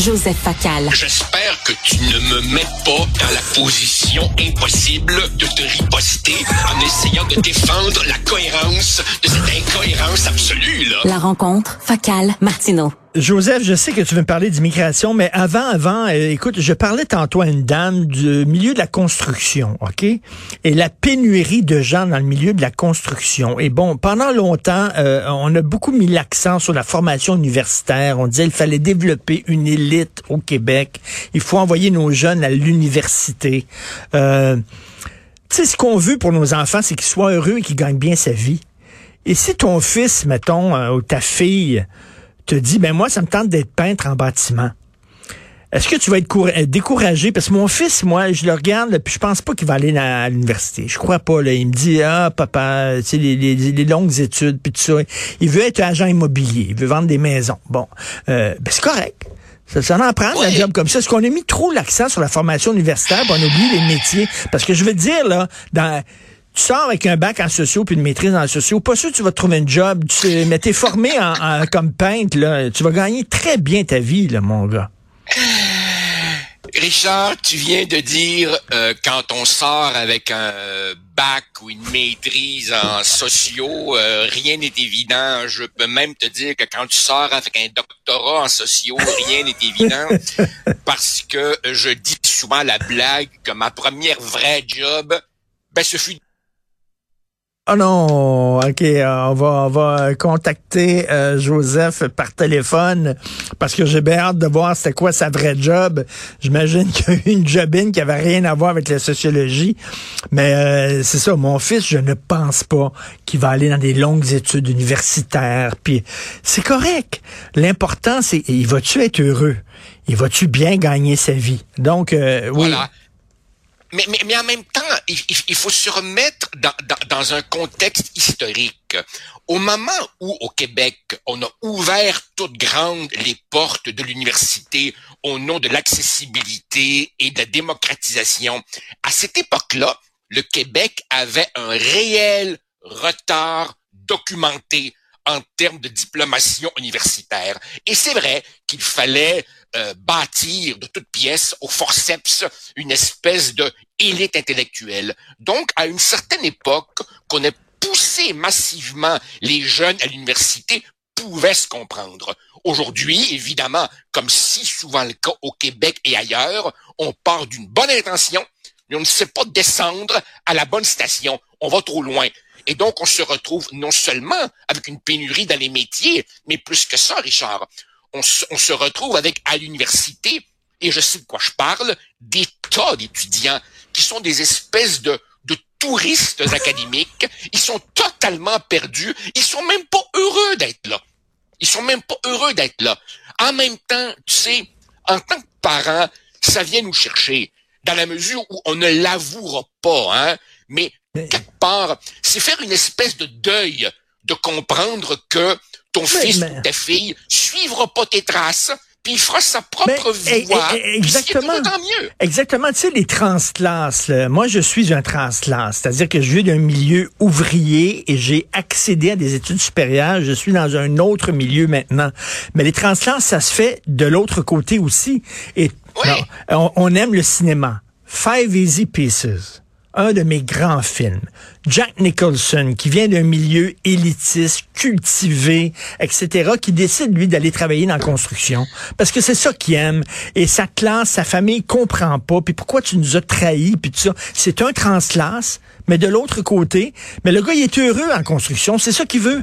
Joseph Facal. J'espère que tu ne me mets pas dans la position impossible de te riposter en essayant de défendre la cohérence de cette incohérence absolue, là. La rencontre, Facal, Martineau. Joseph, je sais que tu veux me parler d'immigration, mais avant, avant, euh, écoute, je parlais tantôt à une dame du milieu de la construction, OK? Et la pénurie de gens dans le milieu de la construction. Et bon, pendant longtemps, euh, on a beaucoup mis l'accent sur la formation universitaire. On disait qu'il fallait développer une élite au Québec. Il faut envoyer nos jeunes à l'université. Euh, tu sais, ce qu'on veut pour nos enfants, c'est qu'ils soient heureux et qu'ils gagnent bien sa vie. Et si ton fils, mettons, euh, ou ta fille, te dit, ben moi, ça me tente d'être peintre en bâtiment. Est-ce que tu vas être euh, découragé? Parce que mon fils, moi, je le regarde, puis je pense pas qu'il va aller à l'université. Je crois pas. Là. Il me dit, ah, papa, tu sais, les, les, longues études, puis tout ça. Il veut être agent immobilier. Il veut vendre des maisons. Bon, euh, ben c'est correct. Ça, ça en prend, un job comme ça. Est-ce qu'on a mis trop l'accent sur la formation universitaire, on oublie les métiers? Parce que je veux dire, là, dans tu sors avec un bac en sociaux puis une maîtrise en sociaux, pas sûr que tu vas te trouver un job. Tu, mais t'es formé en, comme peintre, là. Tu vas gagner très bien ta vie, là, mon gars. Richard, tu viens de dire euh, quand on sort avec un bac ou une maîtrise en sociaux, euh, rien n'est évident. Je peux même te dire que quand tu sors avec un doctorat en sociaux, rien n'est évident parce que je dis souvent la blague que ma première vraie job, ben ce fut Oh non, ok, on va on va contacter euh, Joseph par téléphone parce que j'ai bien hâte de voir c'était quoi sa vraie job. J'imagine qu'il y a eu une jobine qui avait rien à voir avec la sociologie, mais euh, c'est ça. Mon fils, je ne pense pas qu'il va aller dans des longues études universitaires. Puis c'est correct. L'important, c'est il va-tu être heureux, il va-tu bien gagner sa vie? Donc euh. Voilà. Mais, mais, mais, en même temps, il, il faut se remettre dans, dans, dans, un contexte historique. Au moment où, au Québec, on a ouvert toutes grandes les portes de l'université au nom de l'accessibilité et de la démocratisation, à cette époque-là, le Québec avait un réel retard documenté en termes de diplomation universitaire. Et c'est vrai qu'il fallait euh, bâtir de toutes pièces au forceps une espèce de élite intellectuelle. Donc, à une certaine époque, qu'on ait poussé massivement les jeunes à l'université pouvait se comprendre. Aujourd'hui, évidemment, comme si souvent le cas au Québec et ailleurs, on part d'une bonne intention, mais on ne sait pas descendre à la bonne station. On va trop loin. Et donc, on se retrouve non seulement avec une pénurie dans les métiers, mais plus que ça, Richard on, se retrouve avec à l'université, et je sais de quoi je parle, des tas d'étudiants qui sont des espèces de, de touristes académiques. Ils sont totalement perdus. Ils sont même pas heureux d'être là. Ils sont même pas heureux d'être là. En même temps, tu sais, en tant que parents, ça vient nous chercher. Dans la mesure où on ne l'avouera pas, hein, mais quelque part, c'est faire une espèce de deuil de comprendre que ton fils ou ta fille suivra pas tes traces, puis il fera sa propre mais, voie. exactement. mieux. Exactement. Tu sais, les transclasses, moi, je suis un transclasse. C'est-à-dire que je viens d'un milieu ouvrier et j'ai accédé à des études supérieures. Je suis dans un autre milieu maintenant. Mais les transclasses, ça se fait de l'autre côté aussi. Et on, on aime le cinéma. Five Easy Pieces un de mes grands films. Jack Nicholson, qui vient d'un milieu élitiste, cultivé, etc., qui décide, lui, d'aller travailler dans la construction. Parce que c'est ça qu'il aime. Et sa classe, sa famille comprend pas. Puis pourquoi tu nous as trahis, puis tout ça. C'est un transclasse, mais de l'autre côté, mais le gars, il est heureux en construction. C'est ça qu'il veut.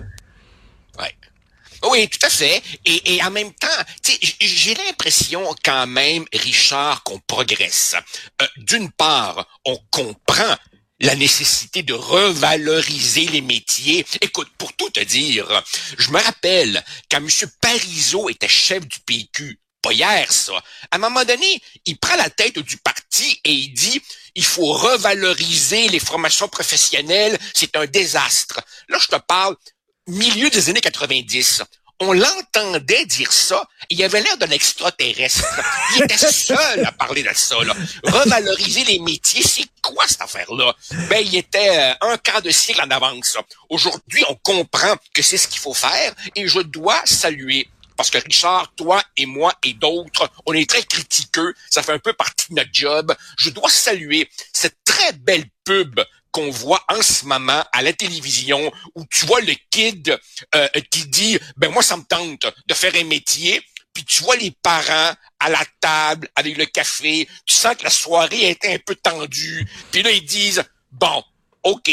Oui, tout à fait. Et, et en même temps, j'ai l'impression quand même, Richard, qu'on progresse. Euh, d'une part, on comprend la nécessité de revaloriser les métiers. Écoute, pour tout te dire, je me rappelle quand M. Parizeau était chef du PQ, pas hier ça, à un moment donné, il prend la tête du parti et il dit il faut revaloriser les formations professionnelles, c'est un désastre. Là, je te parle milieu des années 90. On l'entendait dire ça. Il avait l'air d'un extraterrestre. Il était seul à parler de ça. Là. Revaloriser les métiers, c'est quoi cette affaire-là? Ben, il était euh, un quart de siècle en avance. Aujourd'hui, on comprend que c'est ce qu'il faut faire et je dois saluer parce que Richard, toi et moi et d'autres, on est très critiqueux, ça fait un peu partie de notre job. Je dois saluer cette très belle pub qu'on voit en ce moment à la télévision où tu vois le kid euh, qui dit ben moi ça me tente de faire un métier puis tu vois les parents à la table avec le café, tu sens que la soirée a été un peu tendue, puis là ils disent bon, OK,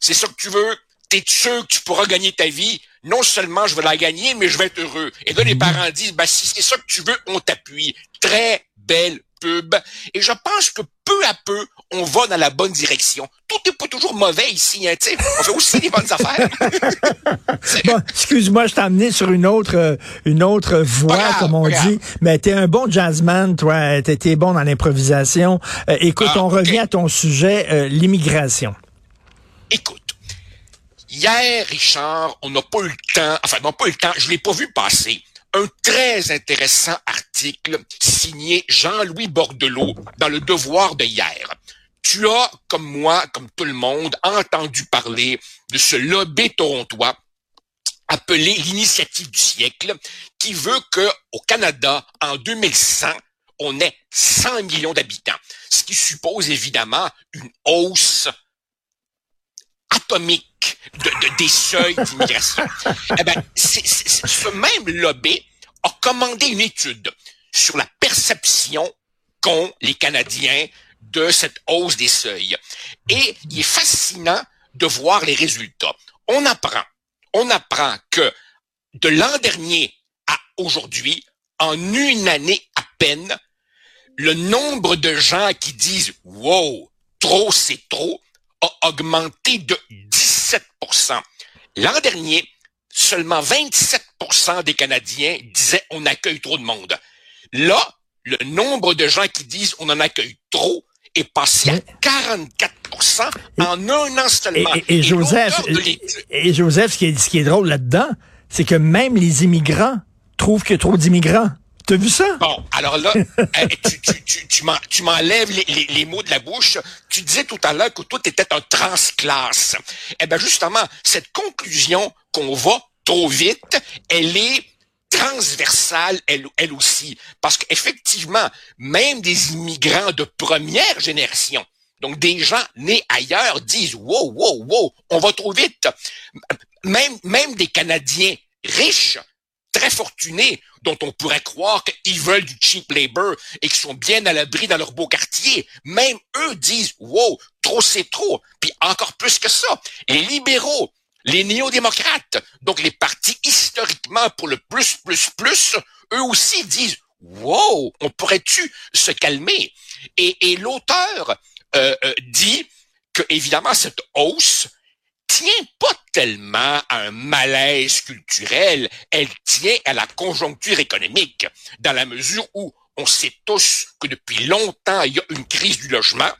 c'est ça que tu veux, t'es sûr que tu pourras gagner ta vie, non seulement je vais la gagner, mais je vais être heureux. Et là, les mhm. parents disent, ben, si c'est ça que tu veux, on t'appuie. Très belle pub. Et je pense que peu à peu, on va dans la bonne direction. Tout n'est pas toujours mauvais ici, hein, On fait aussi des bonnes affaires. bon, excuse-moi, je t'ai amené sur une autre, euh, une autre voie, comme on dit. Mais t'es un bon jazzman, toi. T'es bon dans l'improvisation. Euh, écoute, ah, on revient à ton sujet, euh, l'immigration. Écoute. Hier, Richard, on n'a pas eu le temps, enfin, non pas eu le temps, je l'ai pas vu passer un très intéressant article signé Jean-Louis Bordelot dans le Devoir de hier. Tu as, comme moi, comme tout le monde, entendu parler de ce lobby torontois appelé l'initiative du siècle, qui veut que au Canada, en 2100, on ait 100 millions d'habitants, ce qui suppose évidemment une hausse atomique de, des seuils d'immigration. eh ben, ce même lobby a commandé une étude sur la perception qu'ont les Canadiens de cette hausse des seuils. Et il est fascinant de voir les résultats. On apprend, on apprend que de l'an dernier à aujourd'hui, en une année à peine, le nombre de gens qui disent wow, trop c'est trop a augmenté de 17 L'an dernier, seulement 27% des Canadiens disaient on accueille trop de monde. Là, le nombre de gens qui disent on en accueille trop est passé à 44% en un an seulement. Et, Joseph, et, Joseph, ce qui est, ce qui est drôle là-dedans, c'est que même les immigrants trouvent qu'il y a trop d'immigrants. Bon, alors là, euh, tu, tu, m'enlèves les, les, mots de la bouche. Tu disais tout à l'heure que tout était un transclasse. Eh bien, justement, cette conclusion qu'on va trop vite, elle est transversale, elle, elle aussi. Parce qu'effectivement, même des immigrants de première génération, donc des gens nés ailleurs, disent, wow, wow, wow, on va trop vite. Même, même des Canadiens riches, très fortunés, dont on pourrait croire qu'ils veulent du cheap labor et qu'ils sont bien à l'abri dans leur beau quartier, même eux disent, wow, trop c'est trop. Puis encore plus que ça, les libéraux, les néo-démocrates, donc les partis historiquement pour le plus, plus, plus, eux aussi disent, wow, on pourrait-tu se calmer? Et, l'auteur euh, euh, dit que, évidemment, cette hausse tient pas tellement à un malaise culturel, elle tient à la conjoncture économique, dans la mesure où on sait tous que depuis longtemps, il y a une crise du logement,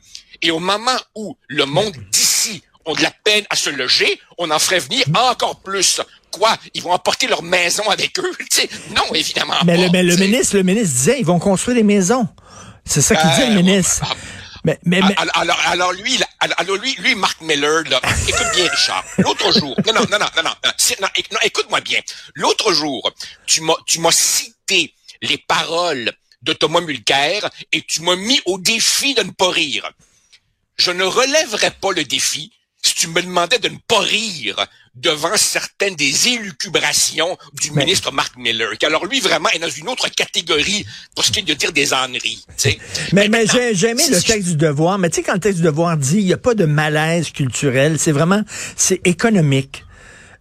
et au moment où le monde d'ici ont de la peine à se loger, on en ferait venir encore plus. Quoi? Ils vont emporter leur maison avec eux? non, évidemment mais Le, mais le ministre, le ministre disait, ils vont construire des maisons. C'est ça qu'il disait, le euh, ministre. Ah, mais, mais, Alors, alors, lui, alors lui, lui, Mark Miller, là, écoute bien, Richard. L'autre jour, non, non, non, non, non, non, non écoute-moi bien. L'autre jour, tu m'as, tu m'as cité les paroles de Thomas Mulcair et tu m'as mis au défi de ne pas rire. Je ne relèverai pas le défi si tu me demandais de ne pas rire devant certaines des élucubrations du ministre Mark Miller, qui alors lui vraiment est dans une autre catégorie pour ce qui est de dire des âneries. Mais, mais, j'ai aimé le texte du devoir, mais tu sais quand le texte du devoir dit il n'y a pas de malaise culturel, c'est vraiment c'est économique.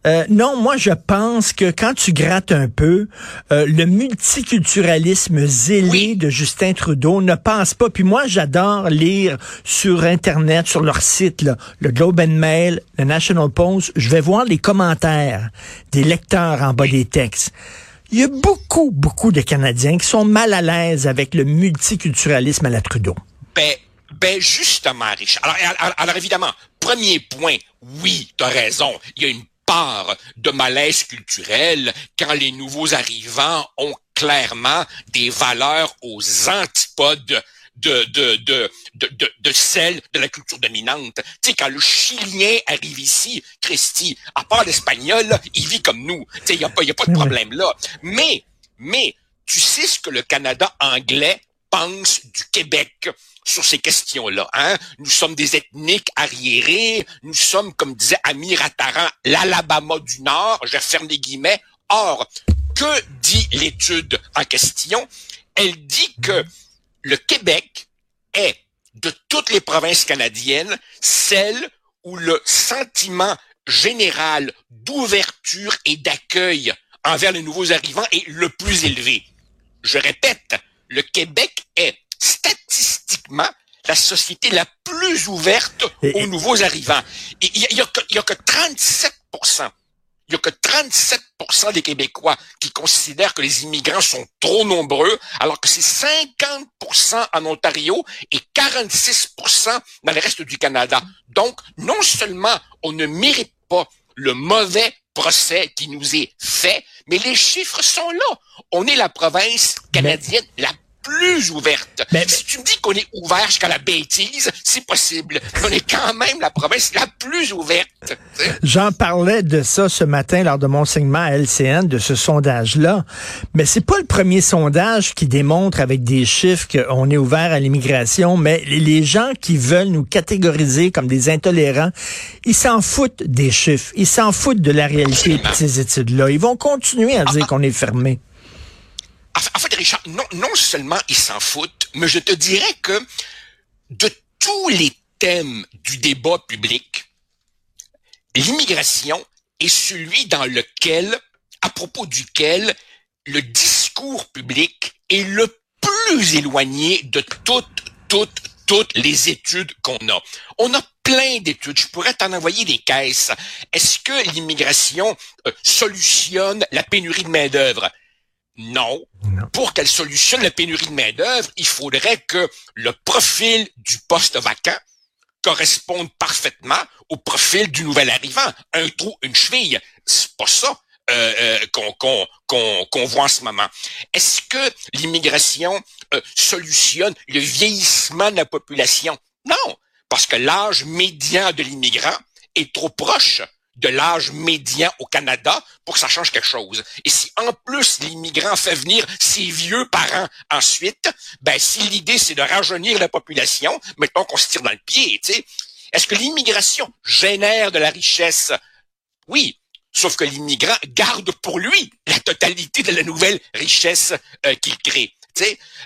Euh, non, moi je pense que quand tu grattes un peu, euh, le multiculturalisme zélé de Justin Trudeau ne passe pas. Puis moi j'adore lire sur Internet, sur leur site, le Globe and Mail, le National Post, je vais voir les commentaires des lecteurs en bas des textes. Il y a beaucoup, beaucoup de Canadiens qui sont mal à l'aise avec le multiculturalisme à la Trudeau. Ben, ben justement, Richard. Alors, alors évidemment, premier point, oui, tu as raison. Il y a une de malaise culturel quand les nouveaux arrivants ont clairement des valeurs aux antipodes de, de, de, de, de, celle de la culture dominante. Tu sais, quand le Chilien arrive ici, Christy, à part l'espagnol, il vit comme nous. Tu sais, il n'y a, pas, y a pas de problème là. Mais Mais tu sais ce que le Canada anglais pense du Québec? Sur ces questions-là. Hein? Nous sommes des ethniques arriérés, nous sommes, comme disait Amir Attaran, l'Alabama du Nord, je ferme les guillemets. Or, que dit l'étude en question? Elle dit que le Québec est, de toutes les provinces canadiennes, celle où le sentiment général d'ouverture et d'accueil envers les nouveaux arrivants est le plus élevé. Je répète, le Québec est statistiquement la société la plus ouverte aux nouveaux arrivants. Il y, a, que, a que 37 il y a que 37 des Québécois qui considèrent que les immigrants sont trop nombreux, alors que c'est 50 en Ontario et 46% dans le reste du Canada. Donc, non seulement on ne mérite pas le mauvais procès qui nous est fait, mais les chiffres sont là. On est la province canadienne la plus ouverte. Mais, si tu me dis qu'on est ouvert jusqu'à la bêtise, c'est possible. On est quand même la province la plus ouverte. J'en parlais de ça ce matin lors de mon segment à LCN, de ce sondage-là. Mais c'est pas le premier sondage qui démontre avec des chiffres qu'on est ouvert à l'immigration, mais les gens qui veulent nous catégoriser comme des intolérants, ils s'en foutent des chiffres. Ils s'en foutent de la réalité de ces études-là. Ils vont continuer à dire qu'on est fermé. En fait, Richard, non, seulement ils s'en foutent, mais je te dirais que de tous les thèmes du débat public, l'immigration est celui dans lequel, à propos duquel, le discours public est le plus éloigné de toutes, toutes, toutes les études qu'on a. On a plein d'études. Je pourrais t'en envoyer des caisses. Est-ce que l'immigration euh, solutionne la pénurie de main-d'œuvre? Non. Pour qu'elle solutionne la pénurie de main-d'œuvre, il faudrait que le profil du poste vacant corresponde parfaitement au profil du nouvel arrivant. Un trou, une cheville. C'est pas ça. Euh, euh, qu'on voit en ce moment. Est-ce que l'immigration euh, solutionne le vieillissement de la population? Non, parce que l'âge médian de l'immigrant est trop proche de l'âge médian au Canada pour que ça change quelque chose. Et si en plus l'immigrant fait venir ses vieux parents ensuite, ben si l'idée c'est de rajeunir la population, mettons qu'on se tire dans le pied, tu sais, est-ce que l'immigration génère de la richesse? Oui, sauf que l'immigrant garde pour lui la totalité de la nouvelle richesse euh, qu'il crée.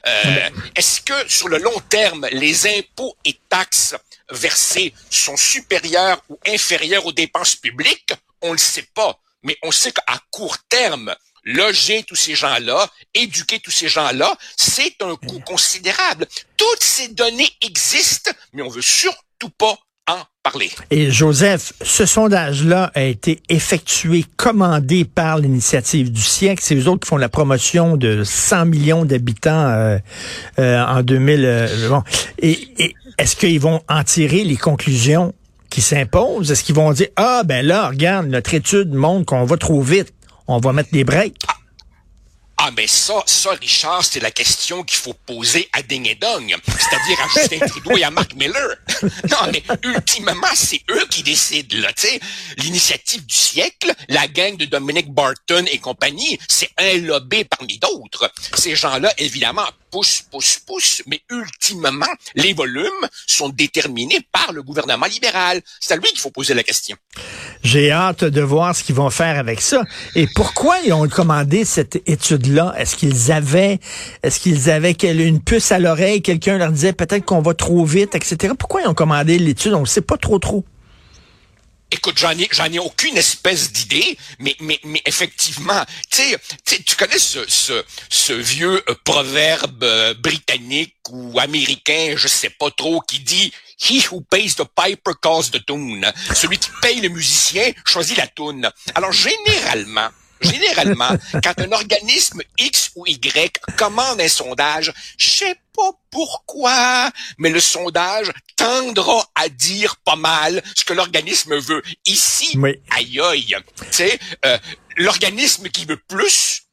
Euh, Est-ce que sur le long terme, les impôts et taxes versés sont supérieurs ou inférieurs aux dépenses publiques? On ne le sait pas. Mais on sait qu'à court terme, loger tous ces gens-là, éduquer tous ces gens-là, c'est un coût considérable. Toutes ces données existent, mais on veut surtout pas Et Joseph, ce sondage-là a été effectué, commandé par l'initiative du siècle. C'est eux autres qui font la promotion de 100 millions d'habitants euh, euh, en 2000. Euh. Et, est-ce qu'ils vont en tirer les conclusions qui s'imposent? Est-ce qu'ils vont dire, ah ben là, regarde, notre étude montre qu'on va trop vite, on va mettre des breaks? Mais ça, ça, Richard, c'est la question qu'il faut poser à Ding et Dong, c'est-à-dire à Justin Trudeau et à Mark Miller. Non, mais ultimement, c'est eux qui décident, là, tu sais. L'initiative du siècle, la gang de Dominic Barton et compagnie, c'est un lobby parmi d'autres. Ces gens-là, évidemment, poussent, poussent, poussent, mais ultimement, les volumes sont déterminés par le gouvernement libéral. C'est à lui qu'il faut poser la question. J'ai hâte de voir ce qu'ils vont faire avec ça. Et pourquoi ils ont commandé cette étude-là? Est-ce qu'ils avaient, est-ce qu'ils avaient une puce à l'oreille? Quelqu'un leur disait peut-être qu'on va trop vite, etc. Pourquoi ils ont commandé l'étude? On ne sait pas trop trop. Écoute, j'en ai, aucune espèce d'idée, mais, effectivement, tu tu connais ce vieux euh, proverbe euh, britannique ou américain, je sais pas trop, qui dit He who pays the piper calls the tune. Celui qui paye le musicien choisit la tune. Alors généralement, généralement, quand un organisme X ou Y commande un sondage, je sais pas pourquoi, mais le sondage tendra à dire pas mal ce que l'organisme veut. Ici, aïe aïe, tu sais, euh, l'organisme qui veut plus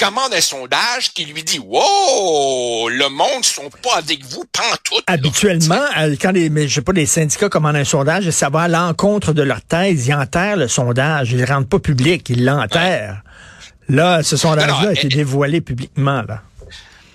commande un sondage qui lui dit Wow, le monde sont pas avec vous pantoute. Habituellement, euh, quand les, je sais pas, les syndicats commandent un sondage, ça va à l'encontre de leur thèse, ils enterrent le sondage, ils le rendent pas public, ils l'enterrent. Là, ce sondage-là a été dévoilé publiquement, là.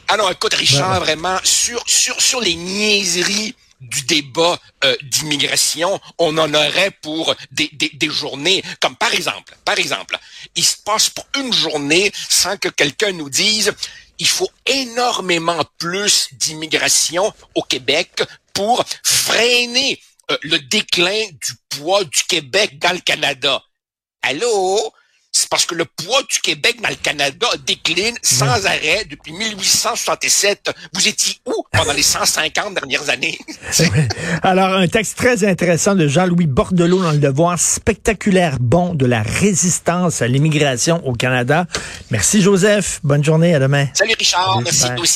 Ah non, écoute, Richard, vraiment, sur, sur, sur les niaiseries du débat euh, d'immigration, on en aurait pour des, des, journées, comme par exemple, par exemple, il se passe pour une journée sans que quelqu'un nous dise il faut énormément plus d'immigration au Québec pour freiner euh, le déclin du poids du Québec dans le Canada. Allô? C'est parce que le poids du Québec dans le Canada décline sans arrêt depuis 1867. Vous étiez où pendant les 150 dernières années? Alors, un texte très intéressant de Jean-Louis Bordelot dans Le Devoir, spectaculaire bon de la résistance à l'immigration au Canada. Merci Joseph. Bonne journée. À demain. Salut Richard. Merci aussi.